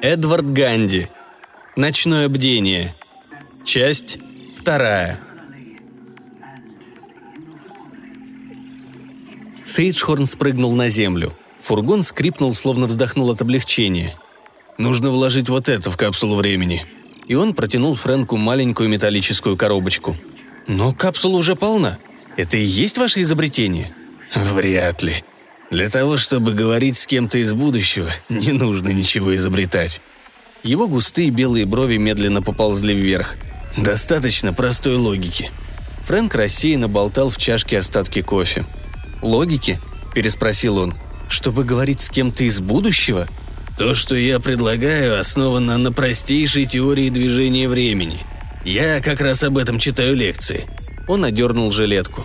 Эдвард Ганди. Ночное бдение. Часть вторая. Сейджхорн спрыгнул на землю. Фургон скрипнул, словно вздохнул от облегчения. «Нужно вложить вот это в капсулу времени». И он протянул Фрэнку маленькую металлическую коробочку. «Но капсула уже полна. Это и есть ваше изобретение?» «Вряд ли. Для того, чтобы говорить с кем-то из будущего, не нужно ничего изобретать». Его густые белые брови медленно поползли вверх. «Достаточно простой логики». Фрэнк рассеянно болтал в чашке остатки кофе. «Логики?» – переспросил он. «Чтобы говорить с кем-то из будущего?» «То, что я предлагаю, основано на простейшей теории движения времени. Я как раз об этом читаю лекции». Он одернул жилетку.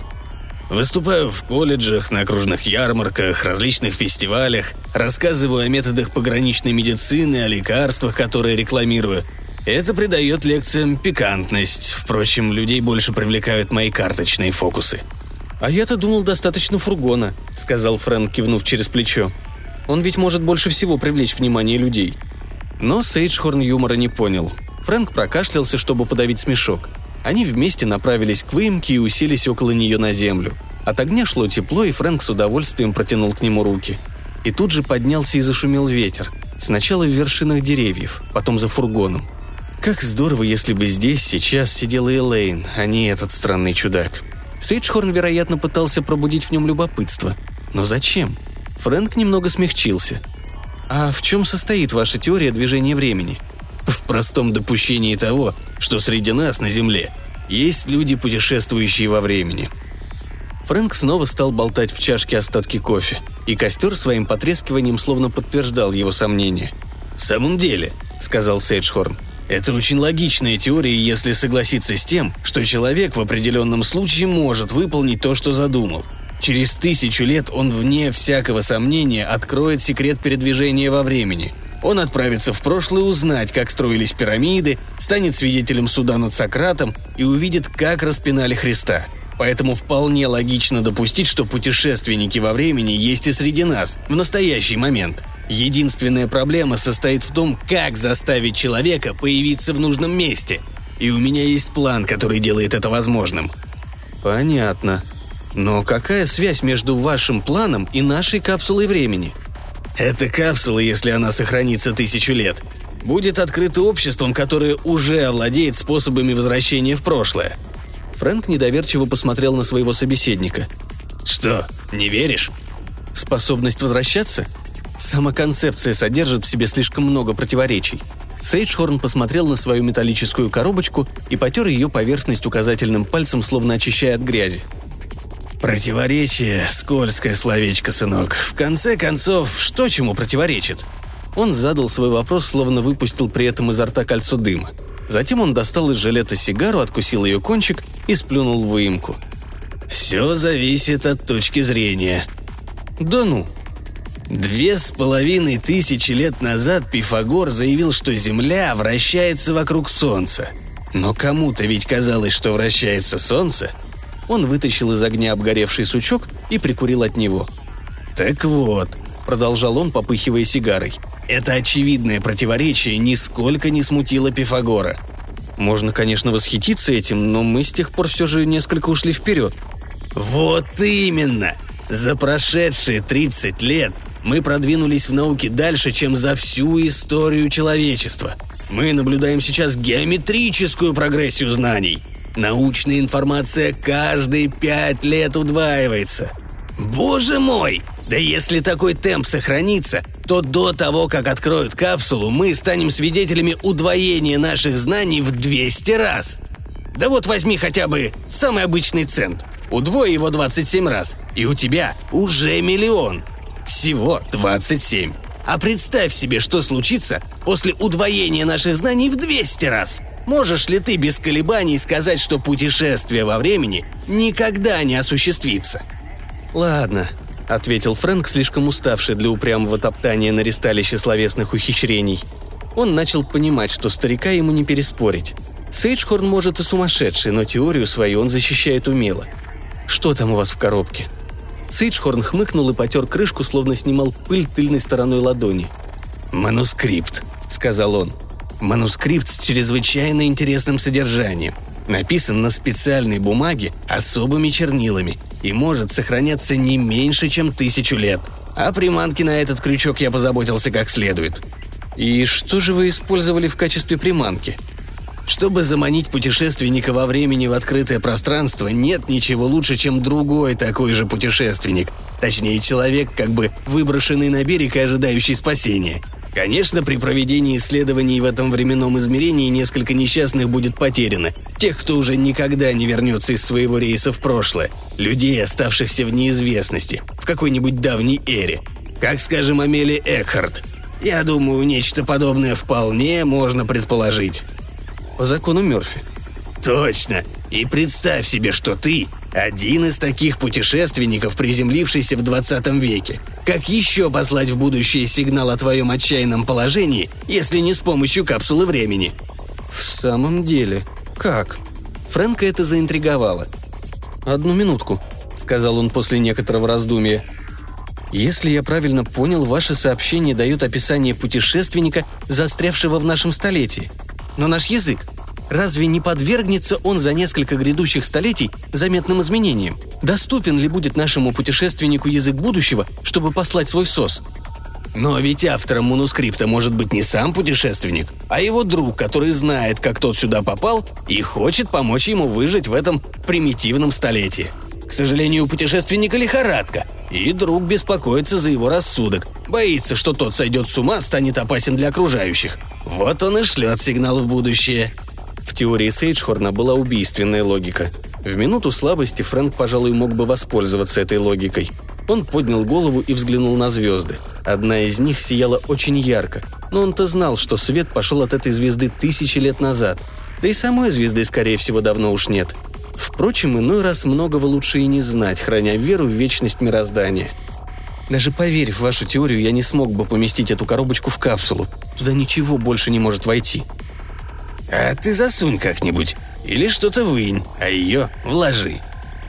Выступаю в колледжах, на окружных ярмарках, различных фестивалях, рассказываю о методах пограничной медицины, о лекарствах, которые рекламирую. Это придает лекциям пикантность. Впрочем, людей больше привлекают мои карточные фокусы. «А я-то думал, достаточно фургона», — сказал Фрэнк, кивнув через плечо. «Он ведь может больше всего привлечь внимание людей». Но Сейджхорн юмора не понял. Фрэнк прокашлялся, чтобы подавить смешок. Они вместе направились к выемке и уселись около нее на землю. От огня шло тепло, и Фрэнк с удовольствием протянул к нему руки. И тут же поднялся и зашумел ветер. Сначала в вершинах деревьев, потом за фургоном. Как здорово, если бы здесь сейчас сидела Элейн, а не этот странный чудак. Сейджхорн, вероятно, пытался пробудить в нем любопытство. Но зачем? Фрэнк немного смягчился. «А в чем состоит ваша теория движения времени?» В простом допущении того, что среди нас на Земле есть люди, путешествующие во времени. Фрэнк снова стал болтать в чашке остатки кофе, и костер своим потрескиванием словно подтверждал его сомнения. «В самом деле», — сказал Сейджхорн, — «это очень логичная теория, если согласиться с тем, что человек в определенном случае может выполнить то, что задумал. Через тысячу лет он, вне всякого сомнения, откроет секрет передвижения во времени — он отправится в прошлое узнать, как строились пирамиды, станет свидетелем суда над Сократом и увидит, как распинали Христа. Поэтому вполне логично допустить, что путешественники во времени есть и среди нас, в настоящий момент. Единственная проблема состоит в том, как заставить человека появиться в нужном месте. И у меня есть план, который делает это возможным. Понятно. Но какая связь между вашим планом и нашей капсулой времени – эта капсула, если она сохранится тысячу лет, будет открыта обществом, которое уже овладеет способами возвращения в прошлое. Фрэнк недоверчиво посмотрел на своего собеседника. «Что, не веришь?» «Способность возвращаться?» Сама концепция содержит в себе слишком много противоречий. Сейджхорн посмотрел на свою металлическую коробочку и потер ее поверхность указательным пальцем, словно очищая от грязи. «Противоречие – скользкое словечко, сынок. В конце концов, что чему противоречит?» Он задал свой вопрос, словно выпустил при этом изо рта кольцо дыма. Затем он достал из жилета сигару, откусил ее кончик и сплюнул в выемку. «Все зависит от точки зрения». «Да ну», Две с половиной тысячи лет назад Пифагор заявил, что Земля вращается вокруг Солнца. Но кому-то ведь казалось, что вращается Солнце, он вытащил из огня обгоревший сучок и прикурил от него. «Так вот», — продолжал он, попыхивая сигарой, «это очевидное противоречие нисколько не смутило Пифагора». Можно, конечно, восхититься этим, но мы с тех пор все же несколько ушли вперед. «Вот именно! За прошедшие 30 лет мы продвинулись в науке дальше, чем за всю историю человечества. Мы наблюдаем сейчас геометрическую прогрессию знаний – Научная информация каждые пять лет удваивается. Боже мой! Да если такой темп сохранится, то до того, как откроют капсулу, мы станем свидетелями удвоения наших знаний в 200 раз. Да вот возьми хотя бы самый обычный цент. Удвой его 27 раз, и у тебя уже миллион. Всего 27. А представь себе, что случится после удвоения наших знаний в 200 раз. Можешь ли ты без колебаний сказать, что путешествие во времени никогда не осуществится?» «Ладно», — ответил Фрэнк, слишком уставший для упрямого топтания на ресталище словесных ухищрений. Он начал понимать, что старика ему не переспорить. Сейджхорн может и сумасшедший, но теорию свою он защищает умело. «Что там у вас в коробке?» Сейджхорн хмыкнул и потер крышку, словно снимал пыль тыльной стороной ладони. «Манускрипт», — сказал он. «Манускрипт с чрезвычайно интересным содержанием. Написан на специальной бумаге особыми чернилами и может сохраняться не меньше, чем тысячу лет. А приманки на этот крючок я позаботился как следует». «И что же вы использовали в качестве приманки?» Чтобы заманить путешественника во времени в открытое пространство, нет ничего лучше, чем другой такой же путешественник. Точнее, человек, как бы выброшенный на берег и ожидающий спасения. Конечно, при проведении исследований в этом временном измерении несколько несчастных будет потеряно. Тех, кто уже никогда не вернется из своего рейса в прошлое. Людей, оставшихся в неизвестности, в какой-нибудь давней эре. Как, скажем, Амели Экхард. Я думаю, нечто подобное вполне можно предположить. По закону Мерфи. Точно. И представь себе, что ты один из таких путешественников, приземлившийся в 20 веке. Как еще послать в будущее сигнал о твоем отчаянном положении, если не с помощью капсулы времени? В самом деле, как? Фрэнка это заинтриговало. «Одну минутку», — сказал он после некоторого раздумья. «Если я правильно понял, ваше сообщение дает описание путешественника, застрявшего в нашем столетии. Но наш язык, разве не подвергнется он за несколько грядущих столетий заметным изменениям? Доступен ли будет нашему путешественнику язык будущего, чтобы послать свой СОС? Но ведь автором манускрипта может быть не сам путешественник, а его друг, который знает, как тот сюда попал и хочет помочь ему выжить в этом примитивном столетии. К сожалению, у путешественника лихорадка, и друг беспокоится за его рассудок, боится, что тот сойдет с ума, станет опасен для окружающих. Вот он и шлет сигнал в будущее. В теории Сейджхорна была убийственная логика. В минуту слабости Фрэнк, пожалуй, мог бы воспользоваться этой логикой. Он поднял голову и взглянул на звезды. Одна из них сияла очень ярко, но он-то знал, что свет пошел от этой звезды тысячи лет назад. Да и самой звезды, скорее всего, давно уж нет. Впрочем, иной раз многого лучше и не знать, храня веру в вечность мироздания. Даже поверив в вашу теорию, я не смог бы поместить эту коробочку в капсулу. Туда ничего больше не может войти. А ты засунь как-нибудь. Или что-то вынь, а ее вложи.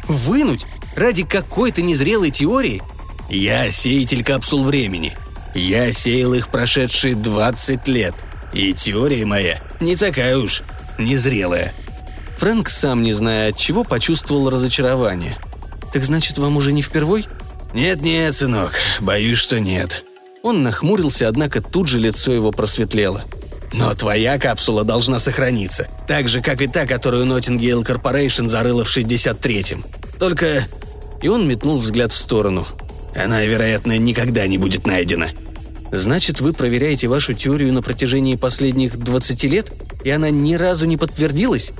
Вынуть? Ради какой-то незрелой теории? Я сеятель капсул времени. Я сеял их прошедшие 20 лет. И теория моя не такая уж незрелая. Фрэнк, сам не зная от чего, почувствовал разочарование. «Так значит, вам уже не впервой?» «Нет-нет, сынок, боюсь, что нет». Он нахмурился, однако тут же лицо его просветлело. «Но твоя капсула должна сохраниться, так же, как и та, которую Nottingham Corporation зарыла в 63-м. Только...» И он метнул взгляд в сторону. «Она, вероятно, никогда не будет найдена». «Значит, вы проверяете вашу теорию на протяжении последних 20 лет, и она ни разу не подтвердилась?»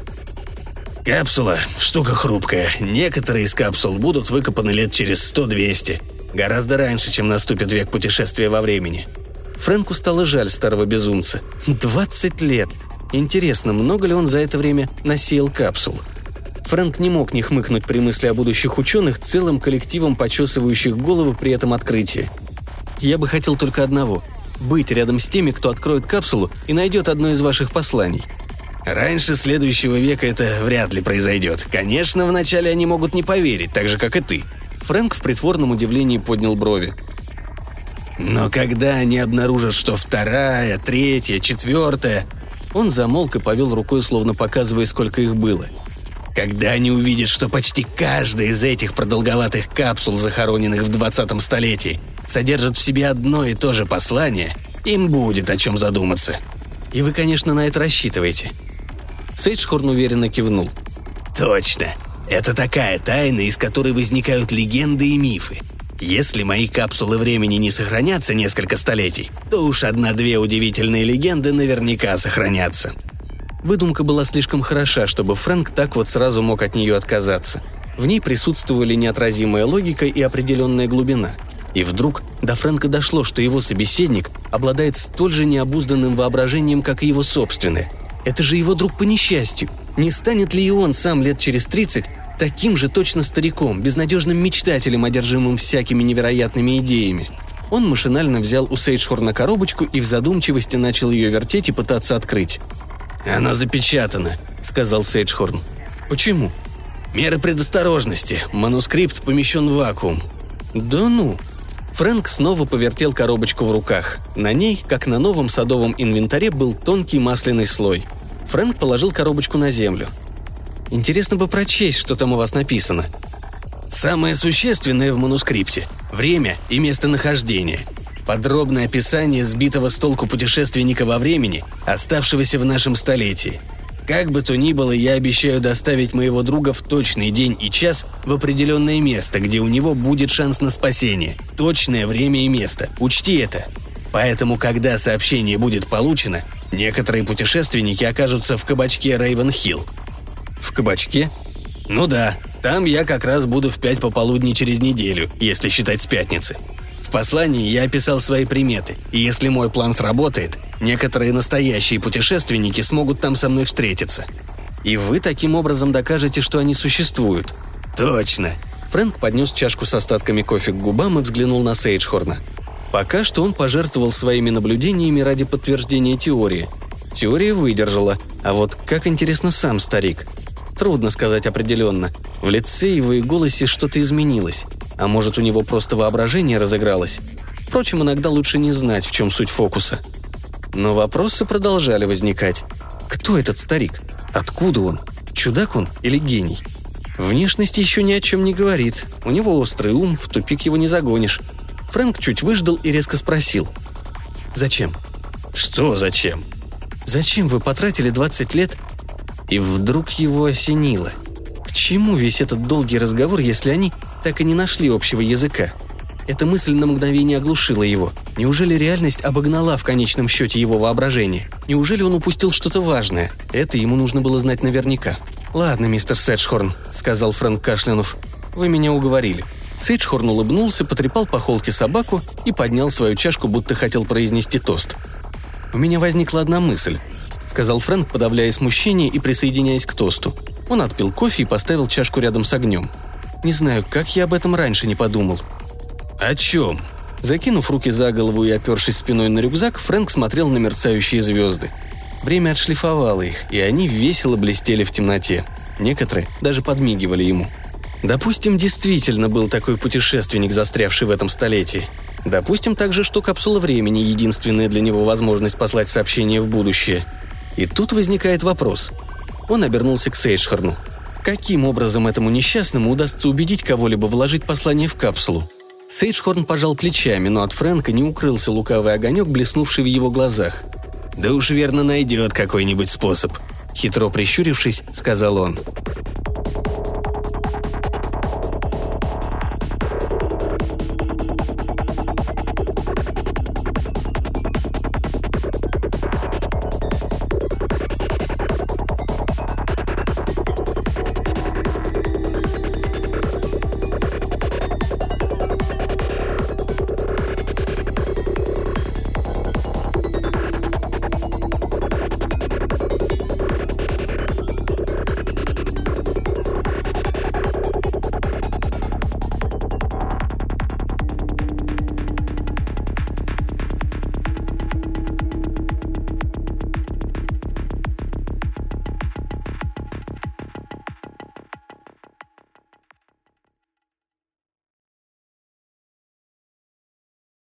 Капсула – штука хрупкая. Некоторые из капсул будут выкопаны лет через 100-200. Гораздо раньше, чем наступит век путешествия во времени. Фрэнку стало жаль старого безумца. 20 лет. Интересно, много ли он за это время насеял капсул? Фрэнк не мог не хмыкнуть при мысли о будущих ученых целым коллективом почесывающих головы при этом открытии. Я бы хотел только одного – быть рядом с теми, кто откроет капсулу и найдет одно из ваших посланий – Раньше следующего века это вряд ли произойдет. Конечно, вначале они могут не поверить, так же, как и ты. Фрэнк в притворном удивлении поднял брови. Но когда они обнаружат, что вторая, третья, четвертая... Он замолк и повел рукой, словно показывая, сколько их было. Когда они увидят, что почти каждая из этих продолговатых капсул, захороненных в 20 столетии, содержит в себе одно и то же послание, им будет о чем задуматься. И вы, конечно, на это рассчитываете. Сейджхорн уверенно кивнул. «Точно. Это такая тайна, из которой возникают легенды и мифы. Если мои капсулы времени не сохранятся несколько столетий, то уж одна-две удивительные легенды наверняка сохранятся». Выдумка была слишком хороша, чтобы Фрэнк так вот сразу мог от нее отказаться. В ней присутствовали неотразимая логика и определенная глубина. И вдруг до Фрэнка дошло, что его собеседник обладает столь же необузданным воображением, как и его собственное – это же его друг по несчастью. Не станет ли и он сам лет через 30 таким же точно стариком, безнадежным мечтателем, одержимым всякими невероятными идеями? Он машинально взял у Сейджхорна коробочку и в задумчивости начал ее вертеть и пытаться открыть. «Она запечатана», — сказал Сейджхорн. «Почему?» «Меры предосторожности. Манускрипт помещен в вакуум». «Да ну!» Фрэнк снова повертел коробочку в руках. На ней, как на новом садовом инвентаре, был тонкий масляный слой. Фрэнк положил коробочку на землю. «Интересно бы прочесть, что там у вас написано». «Самое существенное в манускрипте – время и местонахождение. Подробное описание сбитого с толку путешественника во времени, оставшегося в нашем столетии – как бы то ни было, я обещаю доставить моего друга в точный день и час в определенное место, где у него будет шанс на спасение. Точное время и место. Учти это. Поэтому, когда сообщение будет получено, некоторые путешественники окажутся в кабачке Рейвен-Хилл. В кабачке? Ну да, там я как раз буду в пять пополудни через неделю, если считать с пятницы. В послании я описал свои приметы, и если мой план сработает, некоторые настоящие путешественники смогут там со мной встретиться. И вы таким образом докажете, что они существуют. Точно. Фрэнк поднес чашку с остатками кофе к губам и взглянул на Сейджхорна. Пока что он пожертвовал своими наблюдениями ради подтверждения теории. Теория выдержала, а вот как интересно сам старик. Трудно сказать определенно. В лице его и голосе что-то изменилось. А может, у него просто воображение разыгралось? Впрочем, иногда лучше не знать, в чем суть фокуса. Но вопросы продолжали возникать. Кто этот старик? Откуда он? Чудак он или гений? Внешность еще ни о чем не говорит. У него острый ум, в тупик его не загонишь. Фрэнк чуть выждал и резко спросил. «Зачем?» «Что зачем?» «Зачем вы потратили 20 лет?» И вдруг его осенило. К чему весь этот долгий разговор, если они так и не нашли общего языка. Эта мысль на мгновение оглушила его. Неужели реальность обогнала в конечном счете его воображение? Неужели он упустил что-то важное? Это ему нужно было знать наверняка. «Ладно, мистер Сэджхорн», — сказал Фрэнк Кашлянув. «Вы меня уговорили». Сейджхорн улыбнулся, потрепал по холке собаку и поднял свою чашку, будто хотел произнести тост. «У меня возникла одна мысль», — сказал Фрэнк, подавляя смущение и присоединяясь к тосту. Он отпил кофе и поставил чашку рядом с огнем. Не знаю, как я об этом раньше не подумал. «О чем?» Закинув руки за голову и опершись спиной на рюкзак, Фрэнк смотрел на мерцающие звезды. Время отшлифовало их, и они весело блестели в темноте. Некоторые даже подмигивали ему. Допустим, действительно был такой путешественник, застрявший в этом столетии. Допустим также, что капсула времени – единственная для него возможность послать сообщение в будущее. И тут возникает вопрос. Он обернулся к Сейджхарну. Каким образом этому несчастному удастся убедить кого-либо вложить послание в капсулу? Сейджхорн пожал плечами, но от Фрэнка не укрылся лукавый огонек, блеснувший в его глазах. «Да уж верно найдет какой-нибудь способ», — хитро прищурившись, сказал он.